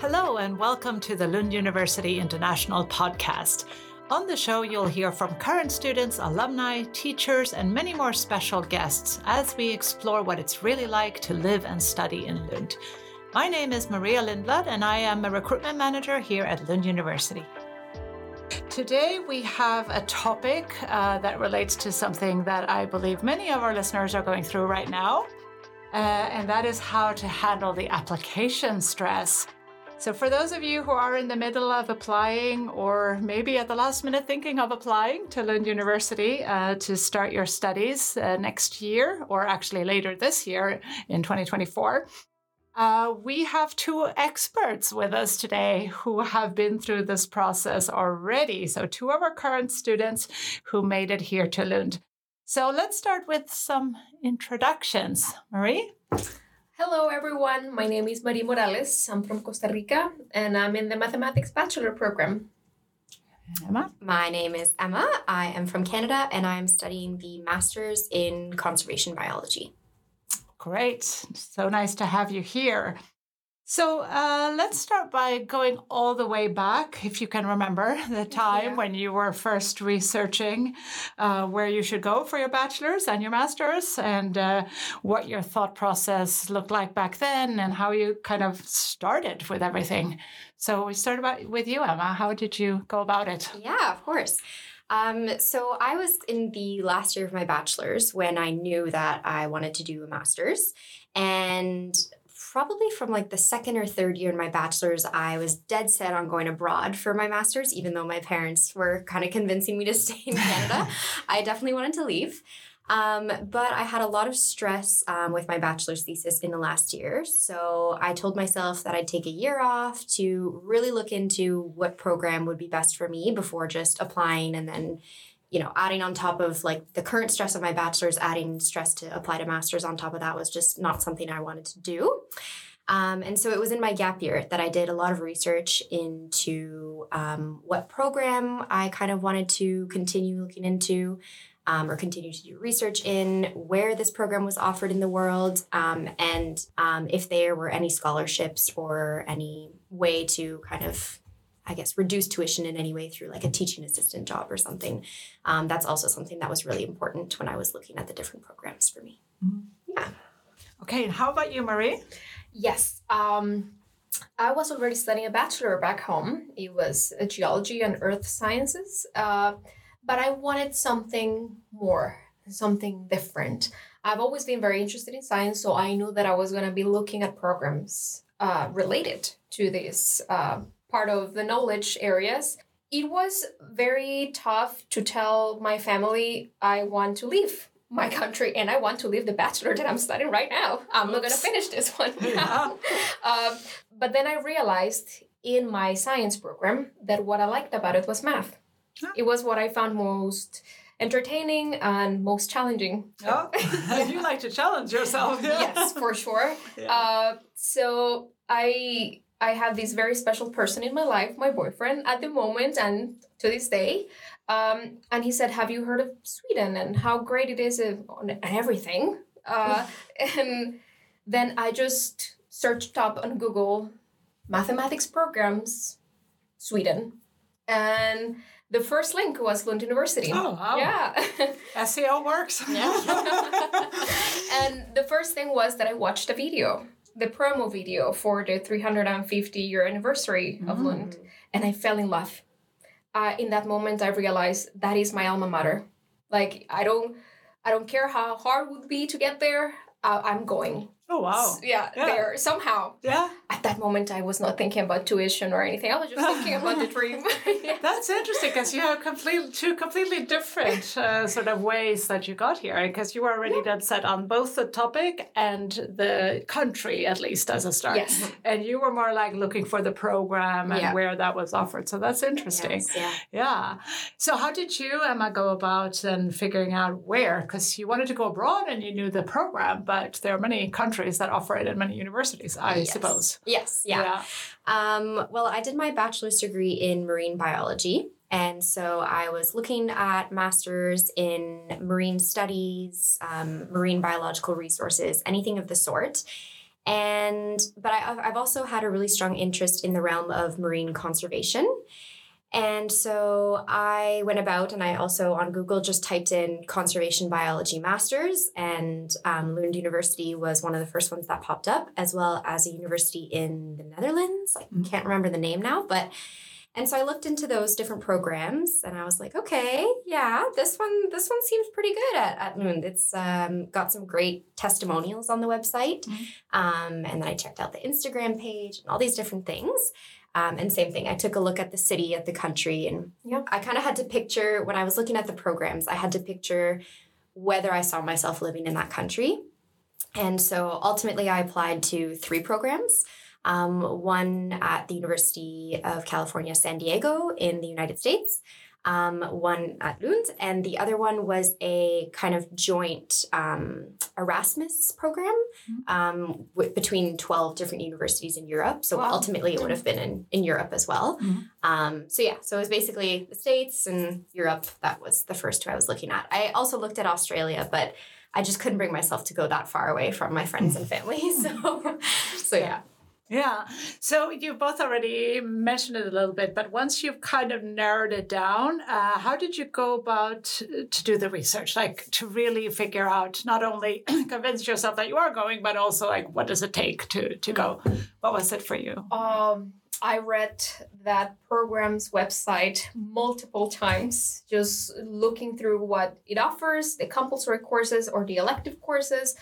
Hello, and welcome to the Lund University International podcast. On the show, you'll hear from current students, alumni, teachers, and many more special guests as we explore what it's really like to live and study in Lund. My name is Maria Lindblad, and I am a recruitment manager here at Lund University. Today, we have a topic uh, that relates to something that I believe many of our listeners are going through right now, uh, and that is how to handle the application stress. So, for those of you who are in the middle of applying or maybe at the last minute thinking of applying to Lund University uh, to start your studies uh, next year, or actually later this year in 2024, uh, we have two experts with us today who have been through this process already. So, two of our current students who made it here to Lund. So, let's start with some introductions. Marie? Hello, everyone. My name is Marie Morales. I'm from Costa Rica and I'm in the Mathematics Bachelor program. Emma? My name is Emma. I am from Canada and I'm studying the Master's in Conservation Biology. Great. So nice to have you here. So uh, let's start by going all the way back, if you can remember the time yeah. when you were first researching uh, where you should go for your bachelor's and your master's, and uh, what your thought process looked like back then, and how you kind of started with everything. So we start about, with you, Emma. How did you go about it? Yeah, of course. Um, so I was in the last year of my bachelor's when I knew that I wanted to do a master's. And probably from like the second or third year in my bachelor's, I was dead set on going abroad for my master's, even though my parents were kind of convincing me to stay in Canada. I definitely wanted to leave. Um, but I had a lot of stress um, with my bachelor's thesis in the last year. So I told myself that I'd take a year off to really look into what program would be best for me before just applying and then you know, adding on top of like the current stress of my bachelor's, adding stress to apply to master's on top of that was just not something I wanted to do. Um, and so it was in my gap year that I did a lot of research into um, what program I kind of wanted to continue looking into um, or continue to do research in, where this program was offered in the world, um, and um, if there were any scholarships or any way to kind of I guess, reduce tuition in any way through like a teaching assistant job or something. Um, that's also something that was really important when I was looking at the different programs for me. Mm-hmm. Yeah. Okay, and how about you, Marie? Yes. Um, I was already studying a bachelor back home. It was geology and earth sciences, uh, but I wanted something more, something different. I've always been very interested in science, so I knew that I was going to be looking at programs uh, related to this uh, part of the knowledge areas, it was very tough to tell my family I want to leave my country and I want to leave the bachelor that I'm studying right now. I'm Oops. not going to finish this one. Yeah. um, but then I realized in my science program that what I liked about it was math. Huh. It was what I found most entertaining and most challenging. Oh, you like to challenge yourself. Yeah. yes, for sure. Yeah. Uh, so I I have this very special person in my life, my boyfriend at the moment and to this day. Um, and he said, Have you heard of Sweden and how great it is on everything? Uh, and then I just searched up on Google mathematics programs, Sweden. And the first link was Lund University. Oh, wow. Yeah. SEO works. Yeah. and the first thing was that I watched a video the promo video for the 350 year anniversary of mm. Lund, and I fell in love. Uh, in that moment, I realized that is my alma mater. Like I don't, I don't care how hard it would be to get there. Uh, I'm going. Oh wow! Yeah, yeah, there somehow. Yeah. At that moment, I was not thinking about tuition or anything. I was just thinking about the dream. yeah. That's interesting because you have complete two completely different uh, sort of ways that you got here. Because you were already yeah. dead set on both the topic and the country, at least as a start. Yes. And you were more like looking for the program and yeah. where that was offered. So that's interesting. Yes, yeah. Yeah. So how did you, Emma, go about then figuring out where? Because you wanted to go abroad and you knew the program, but there are many countries countries that offer it at many universities, I yes. suppose. Yes, yeah. yeah. Um, well, I did my bachelor's degree in marine biology. And so I was looking at masters in marine studies, um, marine biological resources, anything of the sort. And but I, I've also had a really strong interest in the realm of marine conservation. And so I went about and I also on Google just typed in conservation biology masters, and um, Lund University was one of the first ones that popped up, as well as a university in the Netherlands. I Mhm. can't remember the name now, but and so I looked into those different programs, and I was like, okay, yeah, this one this one seems pretty good at, at Lund. It's um, got some great testimonials on the website, Mhm. um, and then I checked out the Instagram page and all these different things. Um, and same thing, I took a look at the city, at the country, and Yeah. I kind of had to picture when I was looking at the programs, I had to picture whether I saw myself living in that country. And so ultimately, I applied to three programs. Um, one at the University of California, San Diego in the United States, um, one at Lund, and the other one was a kind of joint um, Erasmus program um, w- between 12 different universities in Europe. So Wow. ultimately, it would have been in, in Europe as well. Mhm. Um, so, yeah, so it was basically the States and Europe. That was the first two I was looking at. I also looked at Australia, but I just couldn't bring myself to go that far away from my friends and family. So, so yeah. Yeah. So you both already mentioned it a little bit, but once you've kind of narrowed it down, uh, how did you go about uh, to do the research? Like to really figure out not only convince yourself that you are going, but also like what does it take to to go? What was it for you? Um, I read that program's website multiple times, just looking through what it offers, the compulsory courses or the elective courses.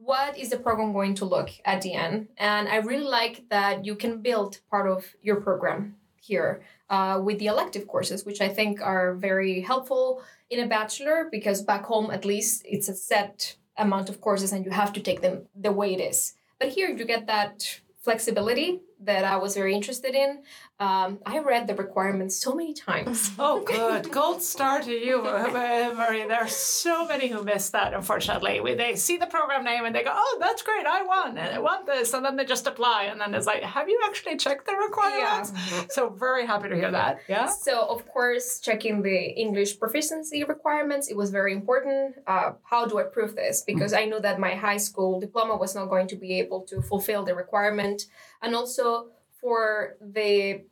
What is the program going to look at the end? And I really like that you can build part of your program here uh, with the elective courses, which I think are very helpful in a bachelor because back home, at least, it's a set amount of courses and you have to take them the way it is. But here you get that flexibility that I was very interested in. Um, I read the requirements so many times. Oh, good. Gold star to you, uh, Marie. There are so many who miss that, unfortunately. We, they see the program name and they go, oh, that's great. I won and I want this. And then they just apply. And then it's like, have you actually checked the requirements? Yeah. So, very happy to hear that. Yeah. So, of course, checking the English proficiency requirements, it was very important. Uh, how do I prove this? Because I knew that my high school diploma was not going to be able to fulfill the requirement. And also for the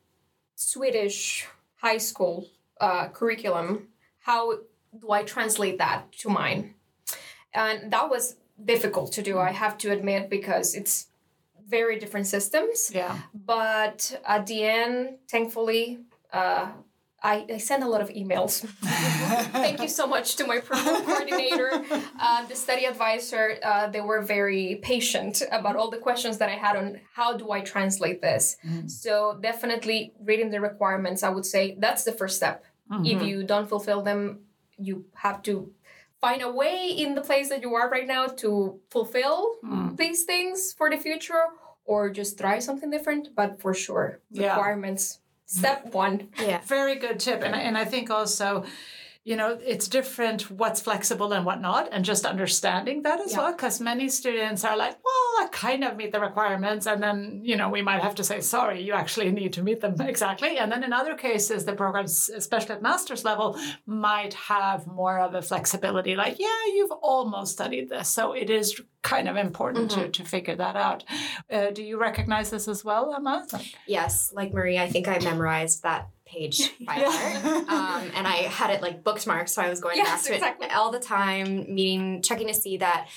Swedish high school uh, curriculum, how do I translate that to mine? And that was difficult to do, I have to admit, because it's very different systems Yeah. but at the end thankfully uh, I, I sent a lot of emails thank you so much to my program coordinator uh, the study advisor uh, they were very patient about all the questions that i had on how do i translate this Mm. so definitely reading the requirements i would say that's the first step if Mhm. you don't fulfill them you have to find a way in the place that you are right now to fulfill Mm. these things for the future or just try something different but for sure Yeah. requirements step one Yeah. Very good tip. And, and I think also, you know, it's different what's flexible and what not, and just understanding that as Yeah. well. Because many students are like, well, I kind of meet the requirements. And then, you know, we might have to say, sorry, you actually need to meet them exactly. And then in other cases, the programs, especially at master's level, might have more of a flexibility like, yeah, you've almost studied this. So it is kind of important to, to figure that out. Uh, do you recognize this as well, Emma? Yes, like Marie, I think I memorized that page by Yeah. heart. Um, and I had it like bookmarked, so I was going Yes, back to exactly. it all the time, meeting, checking to see that.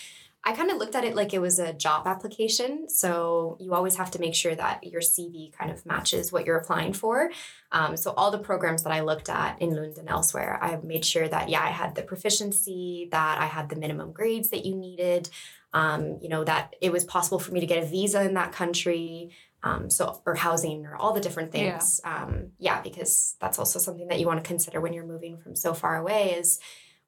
I kind of looked at it like it was a job application. So you always have to make sure that your CV kind of matches what you're applying for. Um, so all the programs that I looked at in Lund and elsewhere, I made sure that yeah, I had the proficiency, that I had the minimum grades that you needed, um, you know, that it was possible for me to get a visa in that country, um, so or housing or all the different Yeah. things. Um, yeah, because that's also something that you want to consider when you're moving from so far away is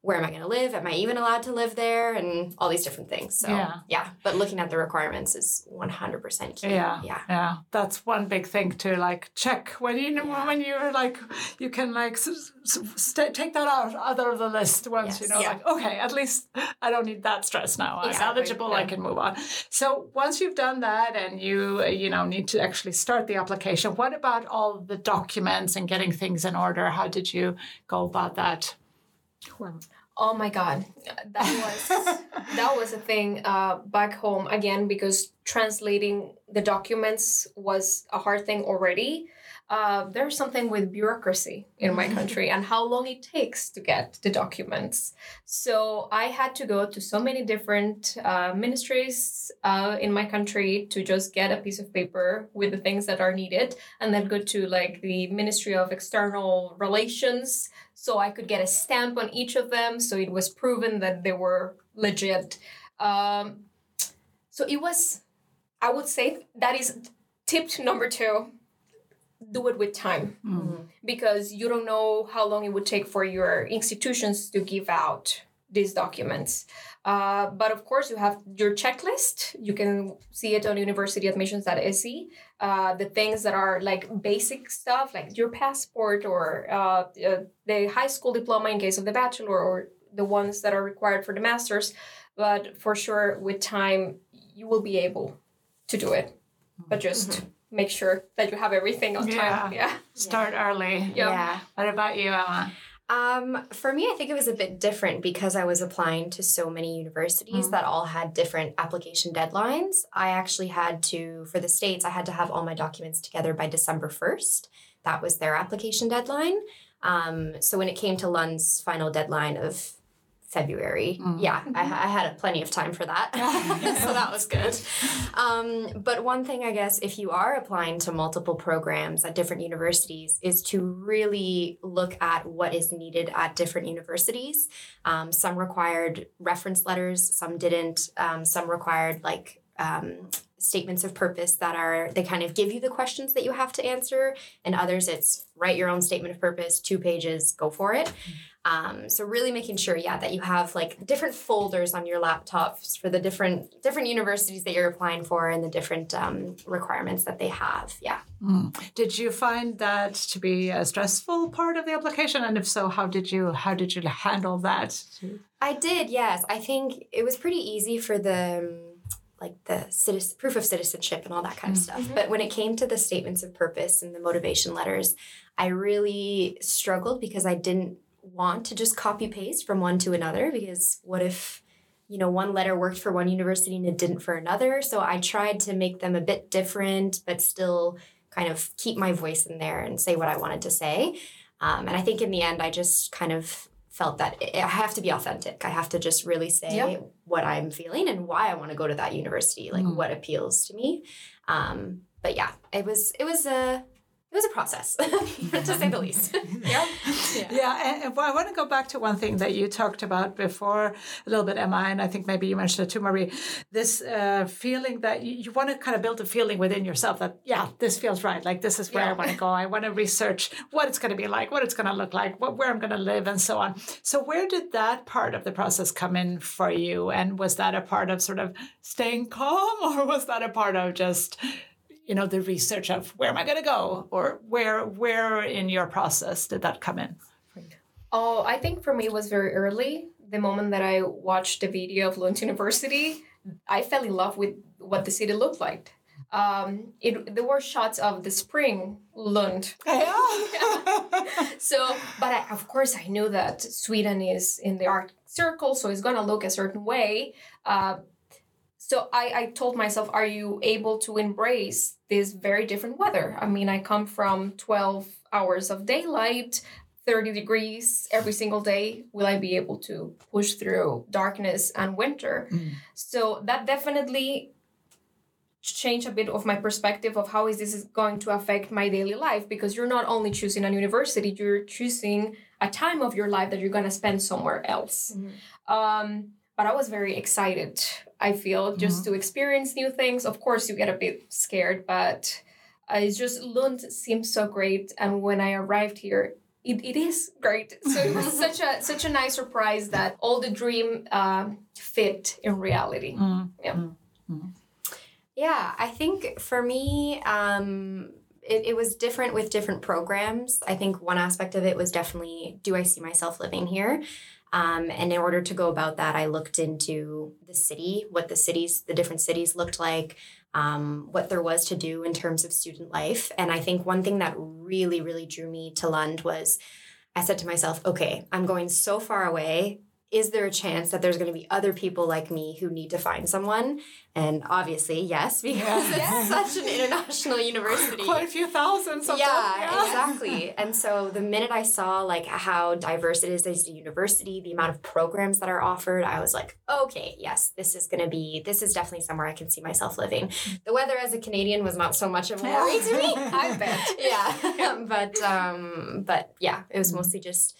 where am I going to live? Am I even allowed to live there? And all these different things. So Yeah. but looking at the requirements is 100% key. Yeah, Yeah. yeah. That's one big thing to like check when you know Yeah. when you're like you can like st- take that out out of the list once you know Yeah. like okay at least I don't need that stress now. I'm eligible. I can move on. So once you've done that and you you know need to actually start the application, what about all the documents and getting things in order? How did you go about that? Oh my god, that was that was a thing uh, back home again because translating the documents was a hard thing already uh, there's something with bureaucracy in my country and how long it takes to get the documents. So I had to go to so many different uh, ministries uh, in my country to just get a piece of paper with the things that are needed, and then go to like the Ministry of External Relations so I could get a stamp on each of them, so it was proven that they were legit. Um, so it was, I would say that is tip number two do it with time mm-hmm. because you don't know how long it would take for your institutions to give out these documents. Uh, but of course, you have your checklist. You can see it on universityadmissions.se. Uh, the things that are like basic stuff, like your passport or uh, the high school diploma in case of the bachelor, or the ones that are required for the master's. But for sure, with time, you will be able to do it. But just mm-hmm make sure that you have everything on yeah. time. Yeah. Start yeah. early. Yep. Yeah. What about you, Emma? Um, for me, I think it was a bit different because I was applying to so many universities mm. that all had different application deadlines. I actually had to, for the States, I had to have all my documents together by December 1st. That was their application deadline. Um, so when it came to Lund's final deadline of February. Mm. Yeah, I, I, had plenty of time for that. so that was good. Um, but one thing, I guess, if you are applying to multiple programs at different universities, is to really look at what is needed at different universities. Um, some required reference letters, some didn't. Um, some required like um, statements of purpose that are they kind of give you the questions that you have to answer and others it's write your own statement of purpose two pages go for it um, so really making sure, yeah, that you have like different folders on your laptops for the different different universities that you're applying for and the different um, requirements that they have. Yeah. Mm. Did you find that to be a stressful part of the application? And if so, how did you how did you handle that? I did. Yes, I think it was pretty easy for the um, like the citizen, proof of citizenship and all that kind of mm-hmm. stuff. But when it came to the statements of purpose and the motivation letters, I really struggled because I didn't want to just copy paste from one to another because what if you know one letter worked for one university and it didn't for another so i tried to make them a bit different but still kind of keep my voice in there and say what i wanted to say um, and i think in the end i just kind of felt that i have to be authentic i have to just really say yep. what i'm feeling and why i want to go to that university like mm. what appeals to me um, but yeah it was it was a it was a process, to say the least. yeah. Yeah. yeah. And, and I want to go back to one thing that you talked about before a little bit, Emma, and I think maybe you mentioned it too, Marie. This uh, feeling that you, you, want to kind of build a feeling within yourself that, yeah, this feels right. Like, this is where yeah. I want to go. I want to research what it's going to be like, what it's going to look like, what, where I'm going to live, and so on. So, where did that part of the process come in for you? And was that a part of sort of staying calm, or was that a part of just you know the research of where am i going to go or where where in your process did that come in oh i think for me it was very early the moment that i watched the video of lund university i fell in love with what the city looked like um, it there were shots of the spring Lund. Yeah. so, but I, of course, I knew that Sweden is in the Arctic Circle, so it's gonna look a certain way. Uh, so I, I told myself are you able to embrace this very different weather i mean i come from 12 hours of daylight 30 degrees every single day will i be able to push through darkness and winter mm. so that definitely changed a bit of my perspective of how is this going to affect my daily life because you're not only choosing a university you're choosing a time of your life that you're going to spend somewhere else mm. um, but i was very excited I feel, just mm-hmm. to experience new things. Of course, you get a bit scared, but uh, it's just Lund seems so great. And when I arrived here, it, it is great. So it was such a such a nice surprise that all the dream uh, fit in reality. Mm-hmm. Yeah. Mm-hmm. Yeah, I think for me, um, it, it was different with different programs. I think one aspect of it was definitely do I see myself living here? Um, and in order to go about that, I looked into the city, what the cities, the different cities looked like, um, what there was to do in terms of student life. And I think one thing that really, really drew me to Lund was I said to myself, okay, I'm going so far away. Is there a chance that there's going to be other people like me who need to find someone? And obviously, yes, because Yeah. it's such an international university. Quite a few thousand sometimes. Yeah, exactly. And so the minute I saw like how diverse it is as a university, the amount of programs that are offered, I was like, okay, yes, this is going to be, this is definitely somewhere I can see myself living. The weather as a Canadian was not so much of a worry to me. I bet. yeah, but um, but yeah, it was mostly just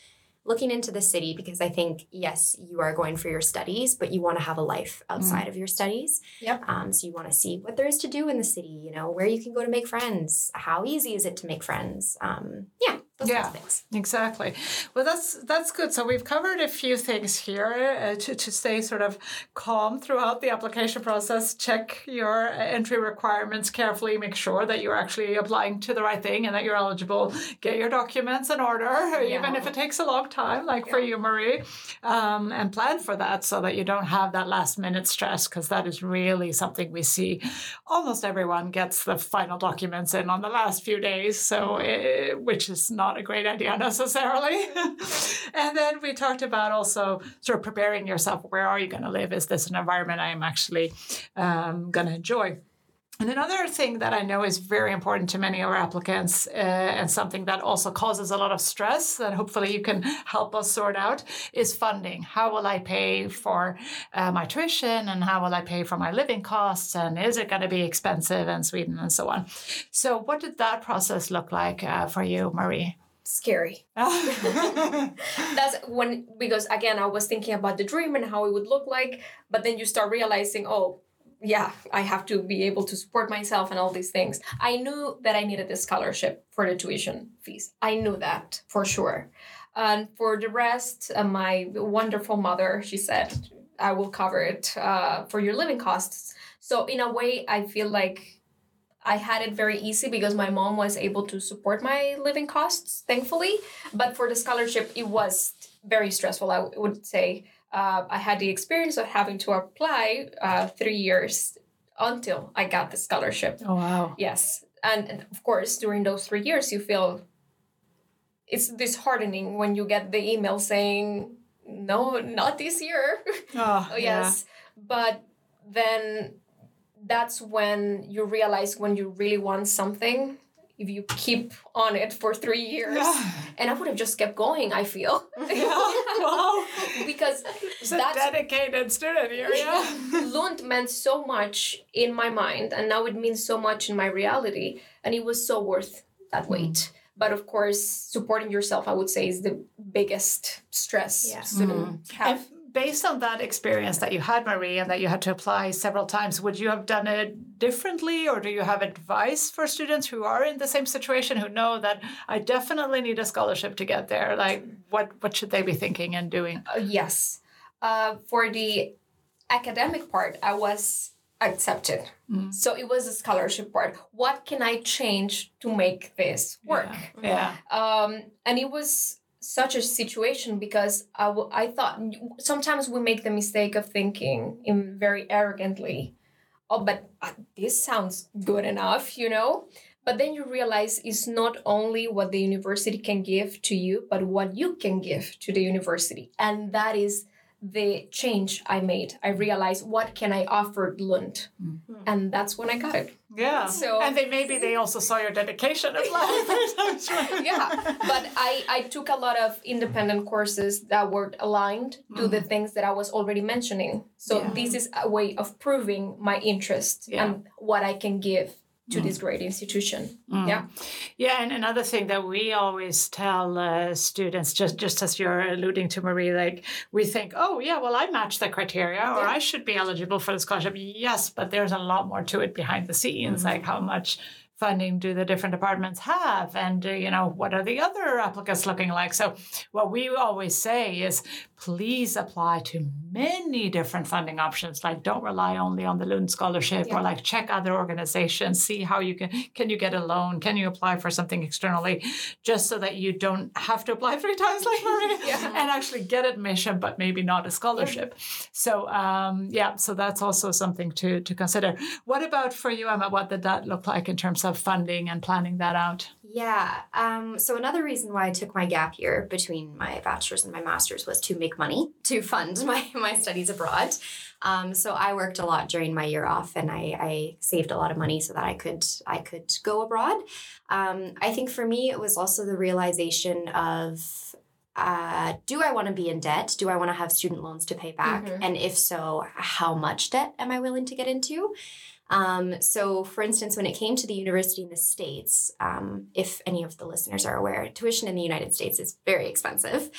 looking into the city because I think yes, you are going for your studies, but you want to have a life outside of your studies. Yep. Um, so you want to see what there is to do in the city. You know, where you can go to make friends. How easy is it to make friends? Um, yeah, those Yeah. kinds of things. Exactly. Well, that's that's good. So we've covered a few things here uh, to to stay sort of calm throughout the application process. Check your uh, entry requirements carefully. Make sure that you're actually applying to the right thing and that you're eligible. Get your documents in order, even if it takes a long time, like for you, Marie, um, and plan for that so that you don't have that last minute stress because that is really something we see. Almost everyone gets the final documents in on the last few days, so uh, which is not a great idea necessarily. and then we talked about also sort of preparing yourself. Where are you going to live? Is this an environment I am actually um, going to enjoy? And another thing that I know is very important to many of our applicants, uh, and something that also causes a lot of stress that hopefully you can help us sort out, is funding. How will I pay for uh, my tuition, and how will I pay for my living costs, and is it going to be expensive in Sweden, and so on. So, what did that process look like uh, for you, Marie? Scary. That's when because again I was thinking about the dream and how it would look like, but then you start realizing, oh, yeah, I have to be able to support myself and all these things. I knew that I needed a scholarship for the tuition fees. I knew that for sure. And for the rest, uh, my wonderful mother, she said, I will cover it uh, for your living costs. So, in a way, I feel like I had it very easy because my mom was able to support my living costs, thankfully. But for the scholarship, it was very stressful, I would say. Uh, I had the experience of having to apply uh, three years until I got the scholarship. Oh, wow. Yes. And, and of course, during those three years, you feel it's disheartening when you get the email saying, no, not this year. Oh, Oh, yes. But then that's when you realize when you really want something, if you keep on it for three years. Yeah. And I would have just kept going, I feel. Yeah. Wow. because It's a that's dedicated student here, yeah. Lund meant so much in my mind, and now it means so much in my reality, and it was so worth that mm. wait. But of course, supporting yourself, I would say, is the biggest stress Yeah. student mm. have. And based on that experience that you had, Marie, and that you had to apply several times, would you have done it differently, or do you have advice for students who are in the same situation who know that I definitely need a scholarship to get there? Like, what what should they be thinking and doing? Uh, yes. Uh, for the academic part, I was accepted. So it was a scholarship part. What can I change to make this work? Yeah. Um, and it was such a situation because I, w- I thought sometimes we make the mistake of thinking in very arrogantly, oh, but uh, this sounds good enough, you know? But then you realize it's not only what the university can give to you, but what you can give to the university. And that is the change I made. I realized what can I offer Lund? Mm-hmm. And that's when I got it. Yeah. So- and they maybe they also saw your dedication applying three right? yeah but I, I took a lot of independent courses that were aligned to the mm-hmm. things that i was already mentioning so Yeah. this is a way of proving my interest Yeah. and what i can give to this mm. great institution. Mm. Yeah. Yeah, and another thing that we always tell uh, students, just just as you're alluding to, Marie, like we think, oh yeah, well I match the criteria, or Yeah. I should be eligible for the scholarship. Yes, but there's a lot more to it behind the scenes, mm-hmm. like how much funding do the different departments have, and uh, you know what are the other applicants looking like. So what we always say is, please apply to many different funding options. Like don't rely only on the Lund scholarship, Yeah. or like check other organizations, see how you can can you get a loan, can you apply for something externally, just so that you don't have to apply three times like Marie Yeah. and actually get admission, but maybe not a scholarship. So um, yeah, so that's also something to to consider. What about for you, Emma? What did that look like in terms of funding and planning that out? Yeah. Um, so another reason why I took my gap year between my bachelor's and my master's was to make money to fund my, my studies abroad. Um, so I worked a lot during my year off, and I, I saved a lot of money so that I could I could go abroad. Um, I think for me it was also the realization of uh, do I want to be in debt? Do I want to have student loans to pay back? Mhm. And if so, how much debt am I willing to get into? Um, so, for instance, when it came to the university in the States, um, if any of the listeners are aware, tuition in the United States is very expensive.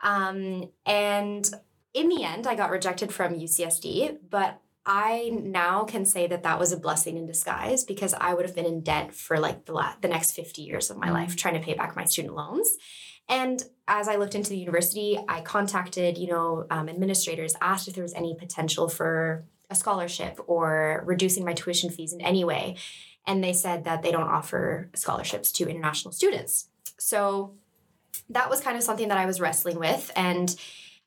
Um, and in the end, I got rejected from UCSD, but I now can say that that was a blessing in disguise because I would have been in debt for like the, la- the next 50 years of my Mm. life trying to pay back my student loans. And as I looked into the university, I contacted, you know, um, administrators, asked if there was any potential for a scholarship or reducing my tuition fees in any way. And they said that they don't offer scholarships to international students. So that was kind of something that I was wrestling with. And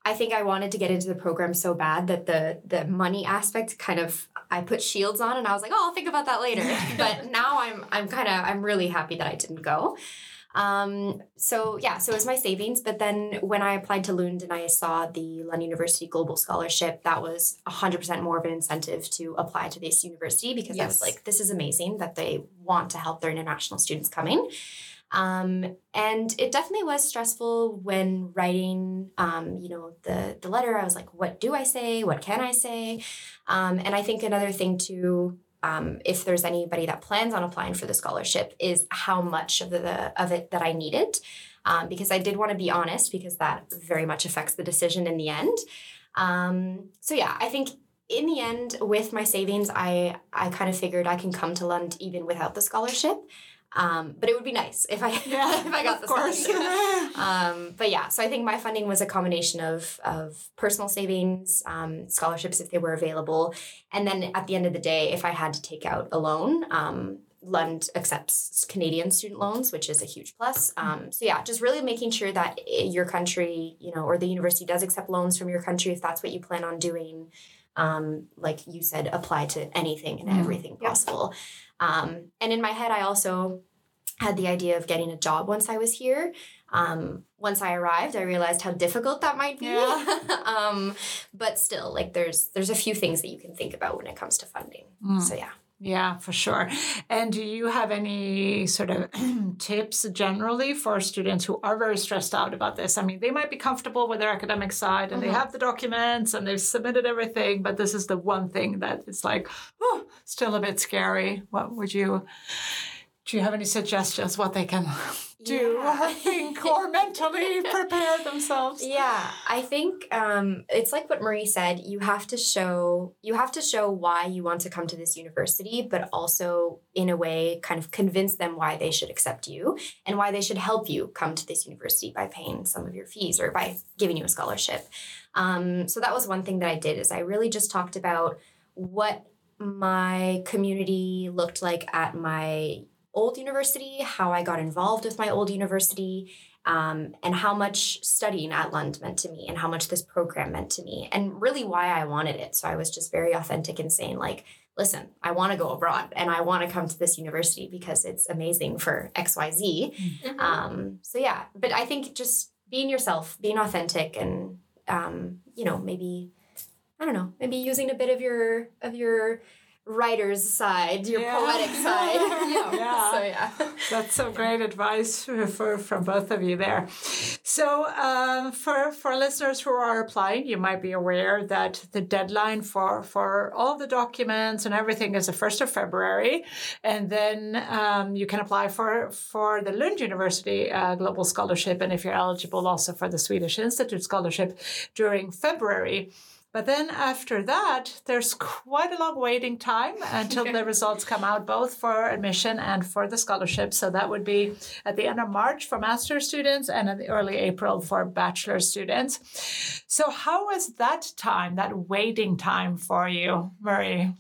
I think I wanted to get into the program so bad that the the money aspect kind of I put shields on and I was like, oh, I'll think about that later. but now I'm I'm kind of I'm really happy that I didn't go. Um, so yeah, so it was my savings. But then when I applied to Lund and I saw the Lund University Global Scholarship, that was 100% more of an incentive to apply to this university because I was like, this is amazing that they want to help their international students coming. Um, and it definitely was stressful when writing, um, you know, the the letter. I was like, what do I say? What can I say? Um, and I think another thing too, um, if there's anybody that plans on applying for the scholarship, is how much of the of it that I needed, um, because I did want to be honest, because that very much affects the decision in the end. Um, so yeah, I think in the end, with my savings, I I kind of figured I can come to Lund even without the scholarship. Um, but it would be nice if I Yeah, if I got of the course. um, but yeah, so I think my funding was a combination of of personal savings, um, scholarships if they were available, and then at the end of the day, if I had to take out a loan, um, Lund accepts Canadian student loans, which is a huge plus. Um, so yeah, just really making sure that your country, you know, or the university does accept loans from your country if that's what you plan on doing. Um, like you said, apply to anything and Mm. everything Yeah. Um, and in my head, I also had the idea of getting a job once I was here. Um, once I arrived, I realized how difficult that might be. Yeah. um, but still, like there's there's a few things that you can think about when it comes to funding. Mm. So yeah. Yeah, for sure. And do you have any sort of tips generally for students who are very stressed out about this? I mean, they might be comfortable with their academic side and they Mhm. have the documents and they've submitted everything, but this is the one thing that is like, oh, still a bit scary. What would you? Do you have any suggestions what they can do Yeah. or think or mentally prepare themselves? Yeah, I think um, it's like what Marie said. You have to show you have to show why you want to come to this university, but also in a way, kind of convince them why they should accept you and why they should help you come to this university by paying some of your fees or by giving you a scholarship. Um, so that was one thing that I did is I really just talked about what my community looked like at my old university, how I got involved with my old university, um, and how much studying at Lund meant to me and how much this program meant to me and really why I wanted it. So I was just very authentic in saying, like, listen, I want to go abroad and I want to come to this university because it's amazing for XYZ. Mhm. Um, so yeah, but I think just being yourself, being authentic and um, you know, maybe I don't know, maybe using a bit of your of your writer's side, your Yeah. poetic side. Yeah. Yeah. So yeah. That's some great advice for, from both of you there. So, um, for for listeners who are applying, you might be aware that the deadline for for all the documents and everything is the first of February, and then um, you can apply for for the Lund University uh, Global Scholarship, and if you're eligible, also for the Swedish Institute Scholarship during February. But then after that, there's quite a long waiting time until the results come out, both for admission and for the scholarship. So that would be at the end of March for master students and in the early April for bachelor students. So how was that time, that waiting time for you, Marie?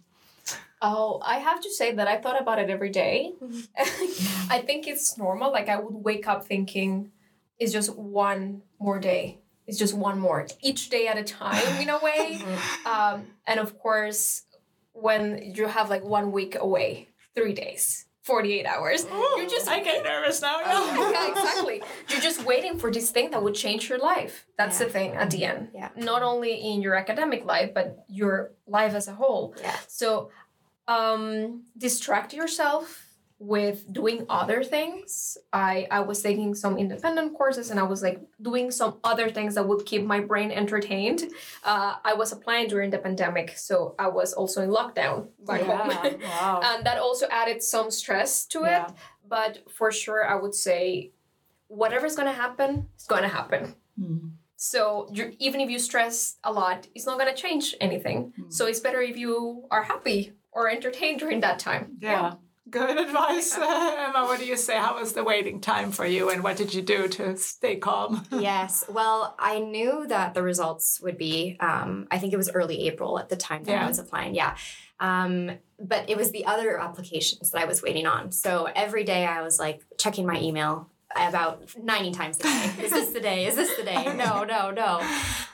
Oh, I have to say that I thought about it every day. Mm-hmm. I think it's normal. Like I would wake up thinking, it's just one more day. It's just one more, each day at a time, in a way. um, and of course, when you have like one week away, three days, 48 hours. Ooh, You're just I get nervous now. Oh, yeah, exactly. You're just waiting for this thing that would change your life. That's Yeah. the thing at the end. Yeah. Not only in your academic life, but your life as a whole. Yeah. So, um, distract yourself with doing other things. I I was taking some independent courses, and I was like doing some other things that would keep my brain entertained. Uh, I was applying during the pandemic, so I was also in lockdown back home. Wow. and that also added some stress to it but for sure i would say whatever's going to happen is going to happen Mm. so even if you stress a lot it's not going to change anything Mm. so it's better if you are happy or entertained during that time Yeah. Good advice, Emma. What do you say? How was the waiting time for you, and what did you do to stay calm? yes. Well, I knew that the results would be, um, I think it was early April at the time that Yeah. I was applying. Yeah. Um, but it was the other applications that I was waiting on. So every day I was like checking my email about 90 times a day. Is this the day? Is this the day? No, no, no.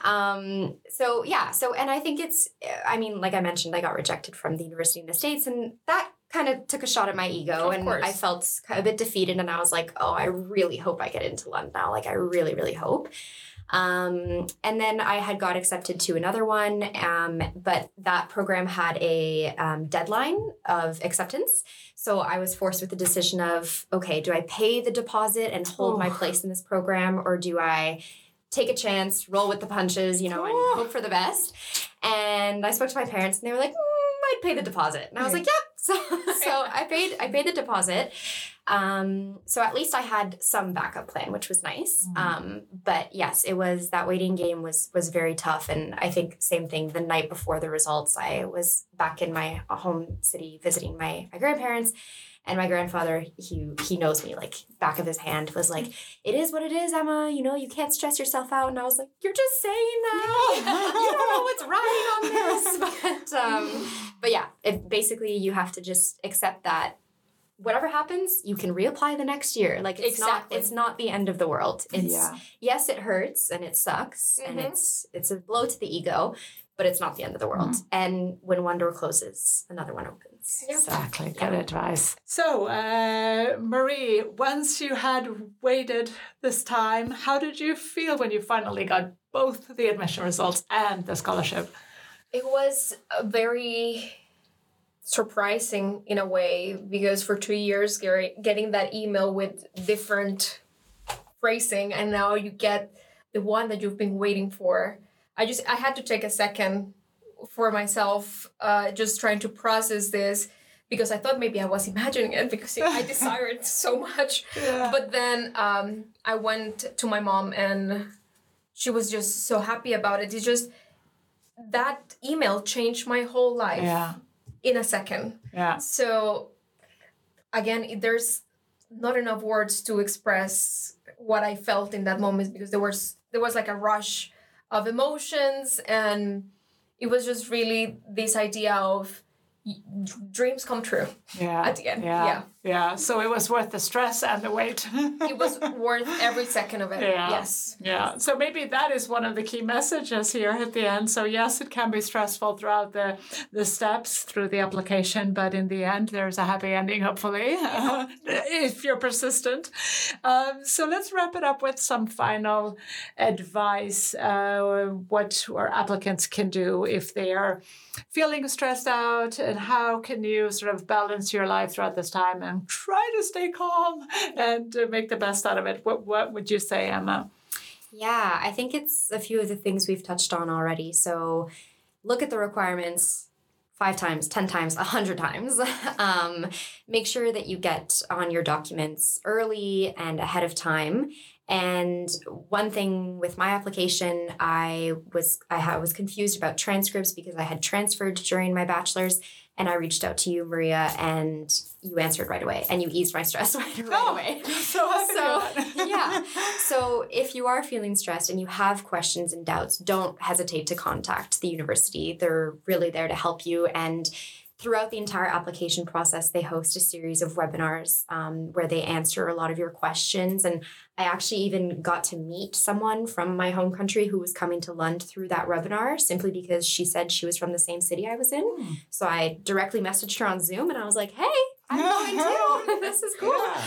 Um, so yeah, so and I think it's I mean, like I mentioned, I got rejected from the University in the States and that kind of took a shot at my ego Of and course. I felt a bit defeated and I was like, oh, I really hope I get into Lund now. Like I really, really hope. Um, and then I had got accepted to another one, um, but that program had a um, deadline of acceptance. So I was forced with the decision of, okay, do I pay the deposit and hold my Oh. place in this program, or do I take a chance, roll with the punches, you know, and Oh. hope for the best? And I spoke to my parents, and they were like, mm, "I'd pay the deposit," and I was like, "Yeah." So, so I paid, I paid the deposit. Um, so at least I had some backup plan, which was nice. Mhm. Um, but yes, it was that waiting game was was very tough, and I think same thing. The night before the results, I was back in my home city visiting my my grandparents, and my grandfather he he knows me like back of his hand was like, "It is what it is, Emma. You know you can't stress yourself out." And I was like, "You're just saying that. you don't know what's right on this." But um, but yeah, it basically you have to just accept that whatever happens, you can reapply the next year. Like it's Exactly. not it's not the end of the world. It's yeah. yes, it hurts and it sucks and Mhm. it's it's a blow to the ego, but it's not the end of the world. And when one door closes, another one opens. Yeah. So, Exactly. yeah. Good advice. So, uh, Marie, once you had waited this time, how did you feel when you finally got both the admission results and the scholarship? it was a very surprising in a way because for two years getting that email with different phrasing and now you get the one that you've been waiting for i just i had to take a second for myself uh, just trying to process this because i thought maybe i was imagining it because i desired so much Yeah. but then um, I went to my mom and she was just so happy about it. It just that email changed my whole life yeah. in a second. Yeah. So again, there's not enough words to express what I felt in that moment because there was there was like a rush of emotions and it was just really this idea of dreams come true Yeah. at the end. Yeah. yeah. Yeah. So it was worth the stress and the wait. It was worth every second of it. Yeah. Yes. Yeah, so maybe that is one of the key messages here at the end. So yes, it can be stressful throughout the the steps through the application, but in the end, there's a happy ending, hopefully, if you're persistent. Um, so let's wrap it up with some final advice. Uh, what our applicants can do if they are feeling stressed out, and how can you sort of balance your life throughout this time and try to stay calm and uh, make the best out of it. What what would you say, Emma? Yeah, I think it's a few of the things we've touched on already. So look at the requirements five times, 10 times, a 100 times. um, make sure that you get on your documents early and ahead of time. And one thing with my application, I was I was confused about transcripts because I had transferred during my bachelor's, and I reached out to you, Maria, and you answered right away, and you eased my stress right, right away. So So, yeah. So if you are feeling stressed and you have questions and doubts, don't hesitate to contact the university. They're really there to help you. And throughout the entire application process, they host a series of webinars um, where they answer a lot of your questions. And I actually even got to meet someone from my home country who was coming to Lund through that webinar simply because she said she was from the same city I was in. Hmm. So I directly messaged her on Zoom and I was like, hey, I'm going too. this is cool. Yeah.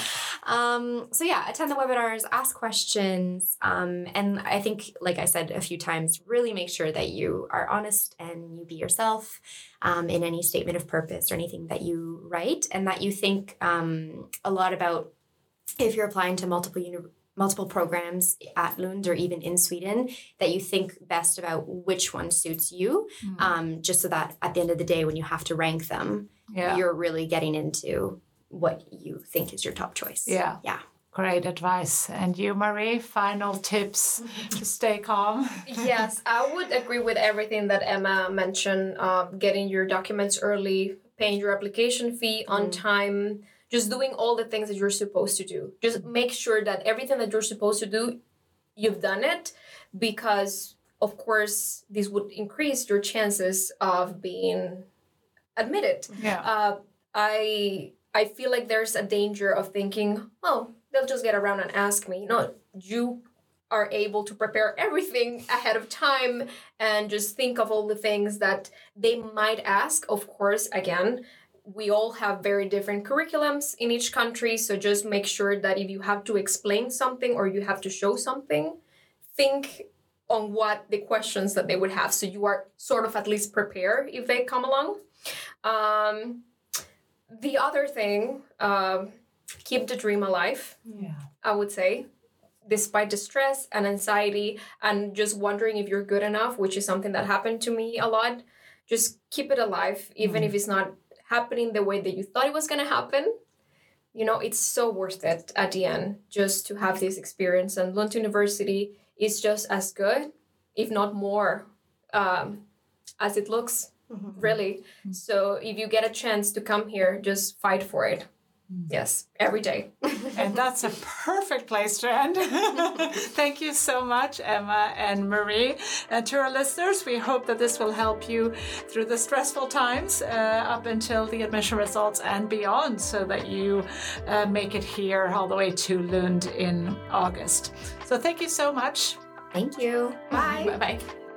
Um, so yeah, attend the webinars, ask questions, um, and I think, like I said a few times, really make sure that you are honest and you be yourself um, in any statement of purpose or anything that you write, and that you think um, a lot about if you're applying to multiple uni- multiple programs at Lund or even in Sweden that you think best about which one suits you, mm. um, just so that at the end of the day, when you have to rank them, yeah. you're really getting into what you think is your top choice. Yeah. Yeah. Great advice. And you, Marie, final tips to stay calm? yes, I would agree with everything that Emma mentioned. Uh, getting your documents early, paying your application fee on mm. time just doing all the things that you're supposed to do. Just make sure that everything that you're supposed to do, you've done it because of course this would increase your chances of being admitted. Yeah. Uh, I I feel like there's a danger of thinking, oh, they'll just get around and ask me. No, you are able to prepare everything ahead of time and just think of all the things that they might ask. Of course, again, we all have very different curriculums in each country so just make sure that if you have to explain something or you have to show something think on what the questions that they would have so you are sort of at least prepared if they come along um, the other thing um, keep the dream alive yeah. I would say despite the stress and anxiety and just wondering if you're good enough which is something that happened to me a lot just keep it alive even mm-hmm. if it's not happening the way that you thought it was going to happen. You know it's so worth it at the end just to have this experience and lund university is just as good if not more um, as it looks mm-hmm. really mm-hmm. so if you get a chance to come here just fight for it Mm. Yes, every day. and that's a perfect place to end. Thank you so much, Emma and Marie. And to our listeners, we hope that this will help you through the stressful times uh, up until the admission results and beyond so that you uh, make it here all the way to Lund in August. So thank you so much. Thank you. Bye. Bye bye.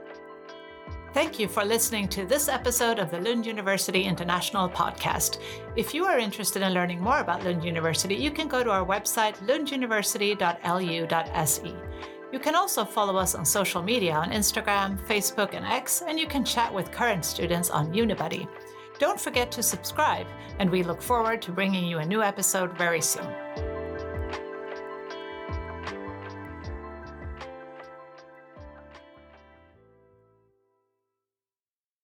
Thank you for listening to this episode of the Lund University International Podcast. If you are interested in learning more about Lund University, you can go to our website, lunduniversity.lu.se. You can also follow us on social media on Instagram, Facebook, and X, and you can chat with current students on Unibuddy. Don't forget to subscribe, and we look forward to bringing you a new episode very soon.